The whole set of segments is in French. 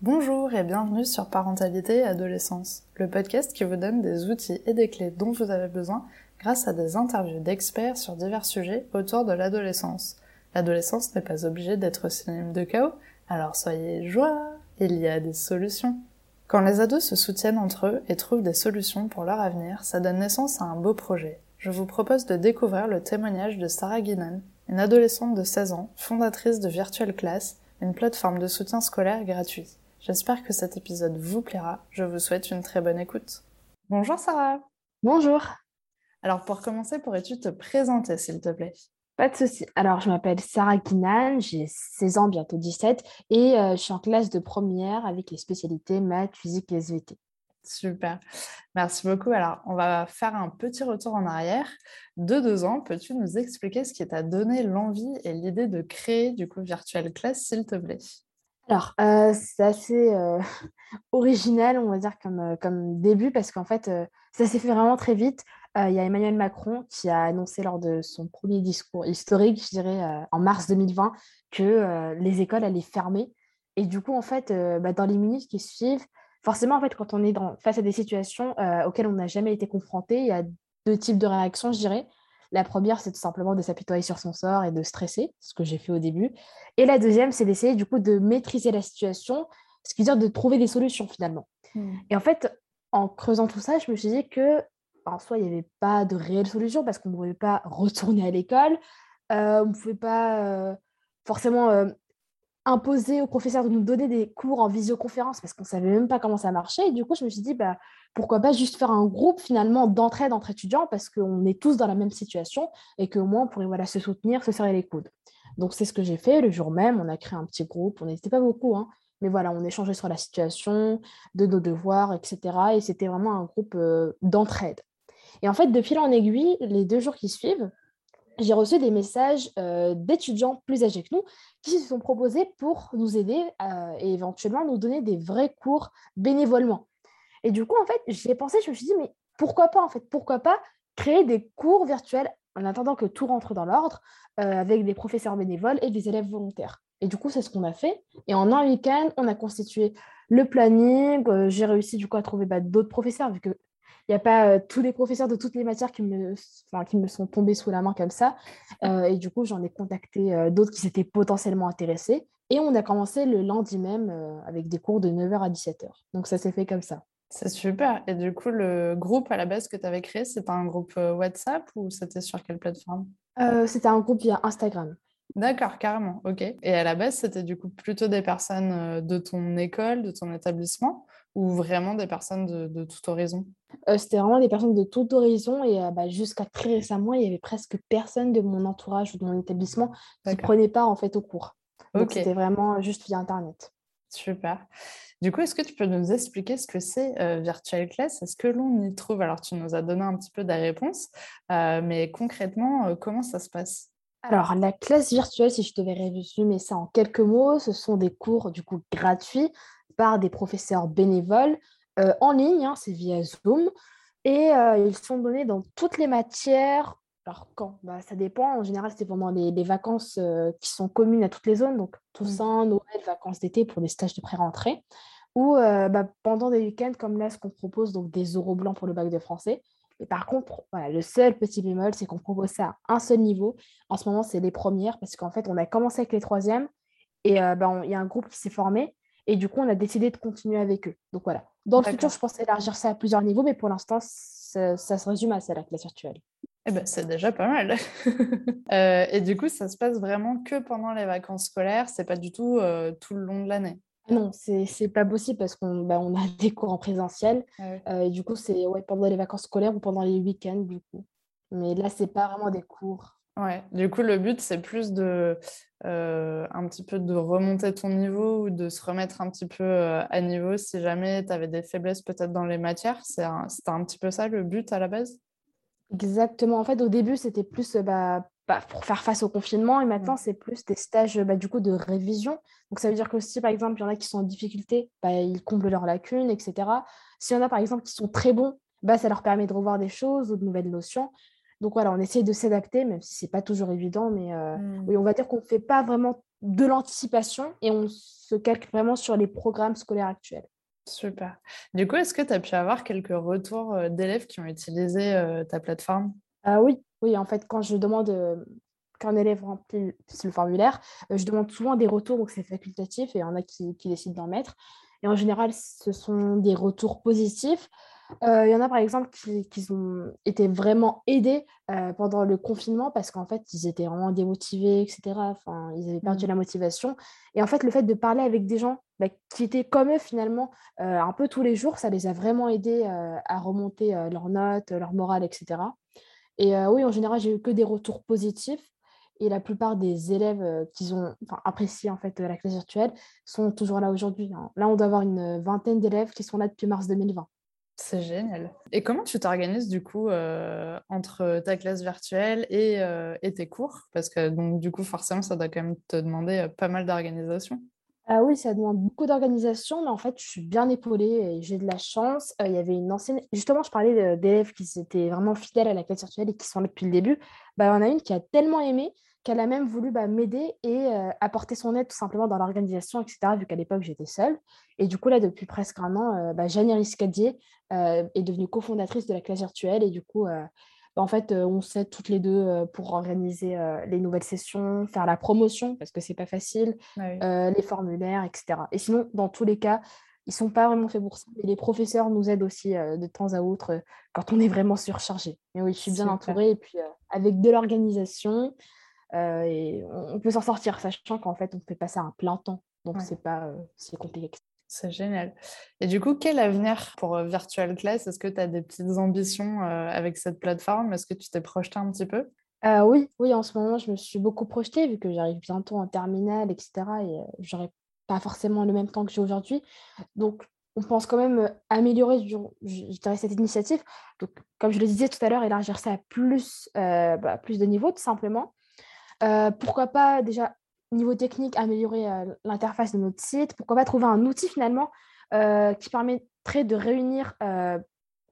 Bonjour et bienvenue sur Parentalité et Adolescence, le podcast qui vous donne des outils et des clés dont vous avez besoin grâce à des interviews d'experts sur divers sujets autour de l'adolescence. L'adolescence n'est pas obligée d'être synonyme de chaos, alors soyez joie, il y a des solutions. Quand les ados se soutiennent entre eux et trouvent des solutions pour leur avenir, ça donne naissance à un beau projet. Je vous propose de découvrir le témoignage de Sarah Guinan, une adolescente de 16 ans, fondatrice de Virtual Class, une plateforme de soutien scolaire gratuit. J'espère que cet épisode vous plaira. Je vous souhaite une très bonne écoute. Bonjour Sarah. Bonjour. Alors pour commencer, pourrais-tu te présenter s'il te plaît? Pas de souci. Alors je m'appelle Sarah Guinan, j'ai 16 ans, bientôt 17, et euh, je suis en classe de première avec les spécialités maths, physique et SVT. Super, merci beaucoup. Alors, on va faire un petit retour en arrière. De deux ans, peux-tu nous expliquer ce qui t'a donné l'envie et l'idée de créer du coup Virtual Class, s'il te plaît? Alors, euh, c'est assez euh, original, on va dire, comme, euh, comme début, parce qu'en fait, ça s'est fait vraiment très vite. Il y a Emmanuel Macron qui a annoncé lors de son premier discours historique, je dirais, en mars 2020, que les écoles allaient fermer. Et du coup, en fait, bah, dans les minutes qui suivent, forcément, en fait, quand on est dans, face à des situations euh, auxquelles on n'a jamais été confronté, il y a deux types de réactions, je dirais. La première, c'est tout simplement de s'apitoyer sur son sort et de stresser, ce que j'ai fait au début. Et la deuxième, c'est d'essayer du coup de maîtriser la situation, ce qui veut dire de trouver des solutions finalement. Hmm. Et en fait, en creusant tout ça, je me suis dit que en soi, il n'y avait pas de réelle solution parce qu'on ne pouvait pas retourner à l'école, euh, on ne pouvait pas euh, forcément imposer aux professeurs de nous donner des cours en visioconférence parce qu'on ne savait même pas comment ça marchait. Et du coup, je me suis dit, bah, pourquoi pas juste faire un groupe finalement d'entraide entre étudiants parce qu'on est tous dans la même situation et qu'au moins on pourrait se soutenir, se serrer les coudes. Donc c'est ce que j'ai fait le jour même. On a créé un petit groupe. On n'était pas beaucoup, hein, mais voilà, on échangeait sur la situation, de nos devoirs, etc. Et c'était vraiment un groupe euh, d'entraide. Et en fait, de fil en aiguille, les deux jours qui suivent, j'ai reçu des messages euh, d'étudiants plus âgés que nous qui se sont proposés pour nous aider euh, et éventuellement nous donner des vrais cours bénévolement. Et du coup, en fait, j'y ai pensé, je me suis dit, mais pourquoi pas, en fait, pourquoi pas créer des cours virtuels en attendant que tout rentre dans l'ordre euh, avec des professeurs bénévoles et des élèves volontaires. Et du coup, c'est ce qu'on a fait. Et en un week-end, on a constitué le planning. j'ai réussi du coup à trouver bah, d'autres professeurs, vu que il n'y a pas euh, tous les professeurs de toutes les matières qui me, qui me sont tombés sous la main comme ça. Euh, et du coup, j'en ai contacté euh, d'autres qui s'étaient potentiellement intéressés. Et on a commencé le lundi même avec des cours de 9h à 17h. Donc ça s'est fait comme ça. C'est super. Et du coup, le groupe à la base que tu avais créé, c'était un groupe WhatsApp ou c'était sur quelle plateforme? C'était un groupe via Instagram. D'accord, carrément. Ok. Et à la base, c'était du coup plutôt des personnes de ton école, de ton établissement? Ou vraiment des personnes de, tout horizon euh, C'était vraiment des personnes de tout horizon et euh, bah, jusqu'à très récemment, il y avait presque personne de mon entourage ou de mon établissement qui ne prenait pas en fait au cours. Donc c'était vraiment juste via Internet. Super. Du coup, est-ce que tu peux nous expliquer ce que c'est euh, Virtual Class? Est-ce que l'on y trouve? Alors, tu nous as donné un petit peu des réponses, mais concrètement, comment ça se passe? Alors, la classe virtuelle, si je devais résumer ça en quelques mots, ce sont des cours du coup gratuits par des professeurs bénévoles euh, en ligne, hein, c'est via Zoom, et euh, ils sont donnés dans toutes les matières. Alors quand bah, Ça dépend, en général c'est pendant les, vacances euh, qui sont communes à toutes les zones, donc Toussaint, Noël, vacances d'été pour des stages de pré-rentrée, ou bah, pendant des week-ends comme là ce qu'on propose, donc des euros blancs pour le bac de français. Et par contre, voilà, le seul petit bémol, c'est qu'on propose ça à un seul niveau. En ce moment, c'est les premières, parce qu'en fait, on a commencé avec les troisièmes, et bah, il y a un groupe qui s'est formé, et du coup, on a décidé de continuer avec eux. Donc voilà. Dans le futur, je pense élargir ça à plusieurs niveaux, mais pour l'instant, ça, se résume à ça, la classe virtuelle. Eh ben, c'est déjà pas mal. Euh, et du coup, ça se passe vraiment que pendant les vacances scolaires, c'est pas du tout euh, tout le long de l'année? Non, c'est pas possible parce qu'on bah, on a des cours en présentiel. Ah euh, et du coup, c'est ouais, pendant les vacances scolaires ou pendant les week-ends, du coup. Mais là, c'est pas vraiment des cours. Ouais, du coup, le but, c'est plus de euh, un petit peu de remonter ton niveau ou de se remettre un petit peu euh, à niveau si jamais tu avais des faiblesses peut-être dans les matières. C'était un, un, petit peu ça le but à la base? Exactement. En fait, au début, c'était plus bah, bah, pour faire face au confinement et maintenant, c'est plus des stages bah, du coup de révision. Donc, ça veut dire que si par exemple, il y en a qui sont en difficulté, bah, ils comblent leurs lacunes, etc. S'il y en a par exemple qui sont très bons, bah, ça leur permet de revoir des choses ou de nouvelles notions. Donc voilà, on essaie de s'adapter, même si ce n'est pas toujours évident. Mais Mmh. oui, on va dire qu'on ne fait pas vraiment de l'anticipation et on se calque vraiment sur les programmes scolaires actuels. Super. Du coup, est-ce que tu as pu avoir quelques retours, heu, d'élèves qui ont utilisé, heu, ta plateforme? Ah oui, oui, en fait, quand je demande, qu'un élève remplit le formulaire, je demande souvent des retours, donc c'est facultatif et il y en a qui qui décident d'en mettre et en général, ce sont des retours positifs. Il y en a par exemple qui qui ont été vraiment aidés, heu, pendant le confinement parce qu'en fait, ils étaient vraiment démotivés et cetera. Enfin, ils avaient perdu Mmh. la motivation et en fait, le fait de parler avec des gens, bah, qui étaient comme eux finalement, heu, un peu tous les jours, ça les a vraiment aidés, à remonter, leurs notes, leur morale et cetera et oui, en général, j'ai eu que des retours positifs et la plupart des élèves, qui ont apprécié en fait, la classe virtuelle sont toujours là aujourd'hui, hein. Là, on doit avoir une, vingtaine d'élèves qui sont là depuis mars 2020. C'est génial. Et comment tu t'organises du coup, heu, entre ta classe virtuelle et et tes cours? Parce que donc du coup, forcément, ça doit quand même te demander, heu, pas mal d'organisation? Ah oui, ça demande beaucoup d'organisation, mais en fait, je suis bien épaulée j'ai de la chance. Il y avait une ancienne justement, je parlais d'élèves qui étaient vraiment fidèles à la classe virtuelle et qui sont là depuis le début. Bah, il y en a une qui a tellement aimé qu'elle a même voulu, bah, m'aider et heu, apporter son aide tout simplement dans l'organisation et cetera, vu qu'à l'époque, j'étais seule. Et du coup, là, depuis presque un an, heu, bah, Jeanne Riscadier, heu, est devenue cofondatrice de la classe virtuelle. Et du coup, heu, bah, en fait, on s'aide toutes les 2 heu, pour organiser, les nouvelles sessions, faire la promotion parce que c'est pas facile, oui, les formulaires et cetera. Et sinon, dans tous les cas, ils sont pas vraiment faits pour ça et les professeurs nous aident aussi, de temps à autre, quand on est vraiment surchargé. Mais oui, je suis bien entourée et puis, avec de l'organisation, et on on peut s'en sortir, sachant qu'en fait, on fait pas ça à un plein temps, donc Ouais, c'est pas, heu, si compliqué que ça. c'est génial. Et du coup, quel avenir pour, heu, Virtual Class? Est-ce que tu as des petites ambitions, avec cette plateforme? Est-ce que tu t'es projeté un petit peu? Heu, oui, oui, en ce moment, je me suis beaucoup projetée vu que j'arrive bientôt en terminale et cetera et j'aurai pas forcément le même temps que j'ai aujourd'hui. Donc on pense quand même, améliorer je dirais cette initiative. Donc comme je le disais tout à l'heure, élargir ça à plus, heu, bah, plus de niveaux tout simplement. Heu, pourquoi pas déjà niveau technique améliorer, heu, l'interface de notre site? Pourquoi pas trouver un outil finalement, heu, qui permettrait de réunir,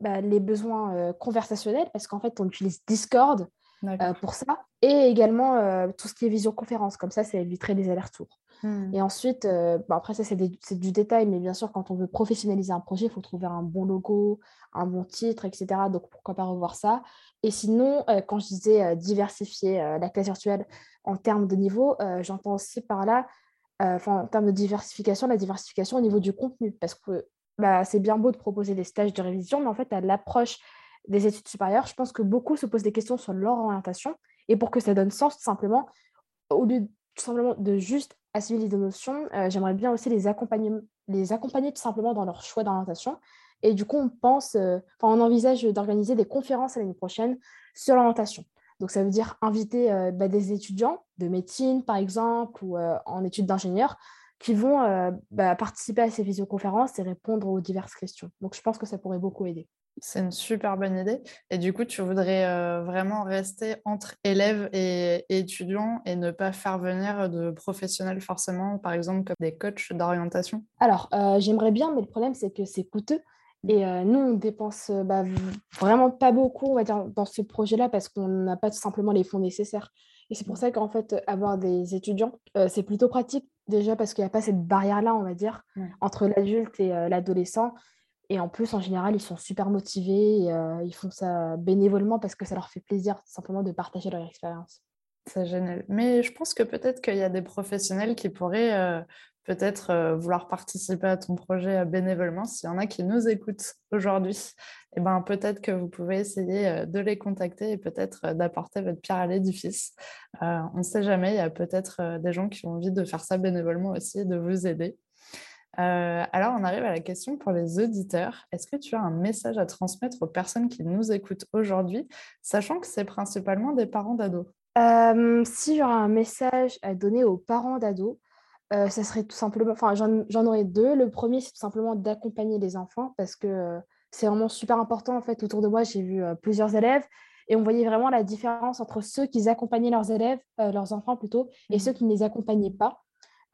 bah, les besoins, conversationnels? Parce qu'en fait on utilise Discord, D'accord. pour ça et également, heu, tout ce qui est visioconférence. Comme ça, ça éviterait les allers-retours. Mmh. Et ensuite, heu, bon après ça c'est des c'est du détail, mais bien sûr quand on veut professionnaliser un projet, il faut trouver un bon logo, un bon titre et cetera, donc pourquoi pas revoir ça. Et sinon, quand je disais, diversifier, la classe virtuelle en termes de niveau, j'entends aussi par là, en termes de diversification, la diversification au niveau du contenu. Parce que, bah, c'est bien beau de proposer des stages de révision, mais en fait à l'approche des études supérieures, je pense que beaucoup se posent des questions sur leur orientation et pour que ça donne sens tout simplement, au lieu tout simplement de juste assimiler des notions, heu, j'aimerais bien aussi les accompagner les accompagner tout simplement dans leur choix d'orientation et du coup, on pense, heu, enfin, on envisage d'organiser des conférences l'année prochaine sur l'orientation. Donc ça veut dire inviter, heu, bah, des étudiants de médecine, par exemple, ou, en études d'ingénieur qui vont, bah, participer à ces visioconférences et répondre aux diverses questions. Donc je pense que ça pourrait beaucoup aider. C'est une super bonne idée et du coup, tu voudrais, heu, vraiment rester entre élèves et et étudiants et ne pas faire venir de professionnels forcément, par exemple comme des coachs d'orientation? Alors, heu, j'aimerais bien, mais le problème, c'est que c'est coûteux et heu, nous, on dépense, bah, vraiment pas beaucoup, on va dire, dans ce projet-là parce qu'on n'a pas tout simplement les fonds nécessaires et c'est pour ça qu'en fait, avoir des étudiants, c'est plutôt pratique. Déjà parce qu'il y a pas cette barrière-là, on va dire, Ouais. entre l'adulte et l'adolescent et en plus, en général, ils sont super motivés heu, ils font ça bénévolement parce que ça leur fait plaisir, simplement, de partager leur expérience. C'est génial. Mais je pense que peut-être qu'il y a des professionnels qui pourraient, heu, peut-être, heu, vouloir participer à ton projet, bénévolement. S'il y en a qui nous écoutent aujourd'hui, et ben, peut-être que vous pouvez essayer, de les contacter et peut-être, d'apporter votre pierre à l'édifice. On ne sait jamais, il y a peut-être, des gens qui ont envie de faire ça bénévolement aussi et de vous aider. Heu, alors on arrive à la question pour les auditeurs. Est-ce que tu as un message à transmettre aux personnes qui nous écoutent aujourd'hui, sachant que c'est principalement des parents d'ados? Hem, si j'aurais un message à donner aux parents d'ados, heu, ça serait tout simplement enfin, j'en aurais 2. Le premier, c'est tout simplement d'accompagner les enfants parce que, c'est vraiment super important, en fait. Autour de moi, j'ai vu, plusieurs élèves et on voyait vraiment la différence entre ceux qui accompagnaient leurs élèves, leurs enfants plutôt et Mmh. ceux qui ne les accompagnaient pas.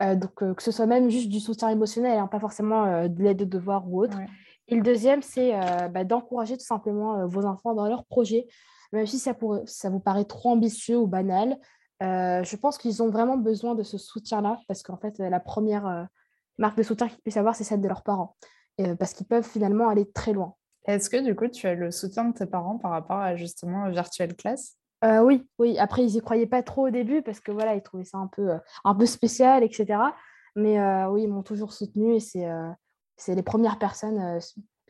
Heu, donc heu, que ce soit même juste du soutien émotionnel, hein, pas forcément, heu, de l'aide de devoirs ou autre. Ouais. Et le deuxième, c'est, bah, d'encourager tout simplement, vos enfants dans leurs projets. même si ça, ça vous paraît trop ambitieux ou banal, je pense qu'ils ont vraiment besoin de ce soutien-là, parce qu'en fait, la première marque de soutien qu'ils puissent avoir, c'est celle de leurs parents, parce qu'ils peuvent finalement aller très loin. Est-ce que du coup, tu as le soutien de tes parents par rapport à justement Virtual Class? Oui, oui. Après, ils y croyaient pas trop au début parce que voilà, ils trouvaient ça un peu, un peu spécial, etc. Mais oui, ils m'ont toujours soutenu et c'est c'est les premières personnes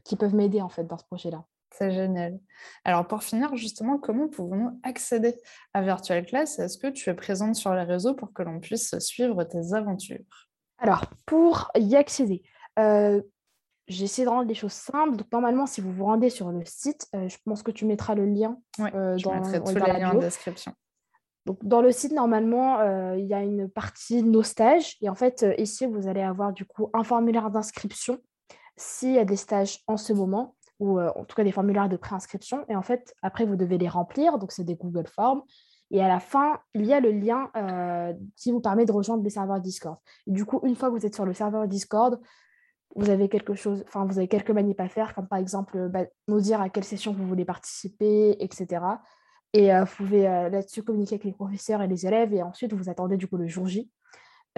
qui peuvent m'aider en fait dans ce projet-là. C'est génial. Alors pour finir, justement, comment pouvons-nous accéder à Virtual Class? Est-ce que tu es présente sur les réseaux pour que l'on puisse suivre tes aventures? Alors, pour y accéder, euh, j'essaie de rendre les choses simples. Donc normalement, si vous vous rendez sur le site, je pense que tu mettras le lien euh, je mettrai tous les liens en description. Donc, dans le site, normalement, il y a une partie nos stages. Et en fait, ici, vous allez avoir du coup un formulaire d'inscription s'il y a des stages en ce moment, ou en tout cas des formulaires de préinscription. Et en fait, après, vous devez les remplir. Donc, c'est des Google Forms. Et à la fin, il y a le lien qui vous permet de rejoindre les serveurs Discord. Et du coup, une fois que vous êtes sur le serveur Discord, vous avez quelque chose, enfin, vous avez quelques manips à faire, comme par exemple bah, nous dire à quelle session vous voulez participer, etc. Et euh, vous pouvez euh, là-dessus communiquer avec les professeurs et les élèves. Et ensuite, vous attendez du coup le jour J.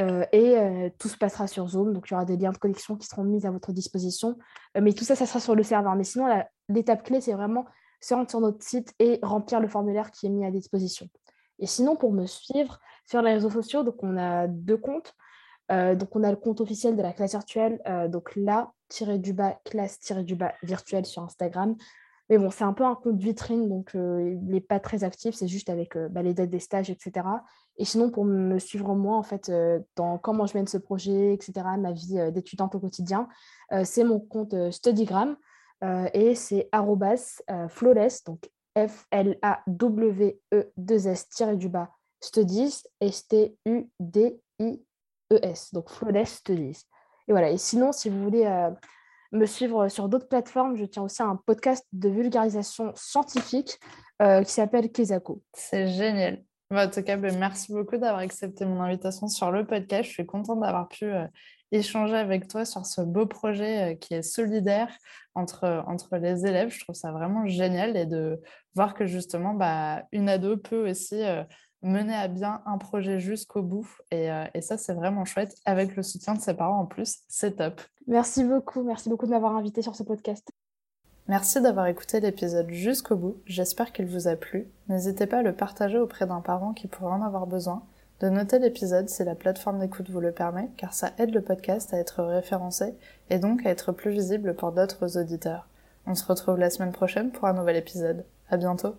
Euh, et tout se passera sur Zoom. Donc, il y aura des liens de connexion qui seront mis à votre disposition. mais tout ça, ça sera sur le serveur. Mais sinon, l'étape clé, c'est vraiment se rendre sur notre site et remplir le formulaire qui est mis à disposition. Et sinon, pour me suivre sur les réseaux sociaux, donc on a deux comptes. Donc, on a le compte officiel de la classe virtuelle, donc là, du bas, classe du bas virtuelle sur Instagram. Mais bon, c'est un peu un compte vitrine, donc euh, il n'est pas très actif, c'est juste avec euh, bah, les dates des stages, etc. Et sinon, pour me suivre moi, en fait, euh, dans comment je mène ce projet, etc., ma vie d'étudiante au quotidien, c'est mon compte Studygram et c'est arrobas flawless, donc F-L-A-W-E-2-S-du-bas studies, S-T-U-D-I-E-S, donc flawless studies. Et voilà, et sinon, si vous voulez me suivre sur d'autres plateformes. Je tiens aussi un podcast de vulgarisation scientifique euh, qui s'appelle Kezako. C'est génial. Bah, en tout cas, ben, merci beaucoup d'avoir accepté mon invitation sur le podcast. Je suis contente d'avoir pu euh, échanger avec toi sur ce beau projet euh, qui est solidaire entre, entre les élèves. Je trouve ça vraiment génial et de voir que justement, bah, une ado peut aussi mener à bien un projet jusqu'au bout. Et, euh, et ça, c'est vraiment chouette. Avec le soutien de ses parents en plus, c'est top. Merci beaucoup. Merci beaucoup de m'avoir invité sur ce podcast. Merci d'avoir écouté l'épisode jusqu'au bout. J'espère qu'il vous a plu. N'hésitez pas à le partager auprès d'un parent qui pourrait en avoir besoin. De noter l'épisode si la plateforme d'écoute vous le permet, car ça aide le podcast à être référencé et donc à être plus visible pour d'autres auditeurs. On se retrouve la semaine prochaine pour un nouvel épisode. À bientôt!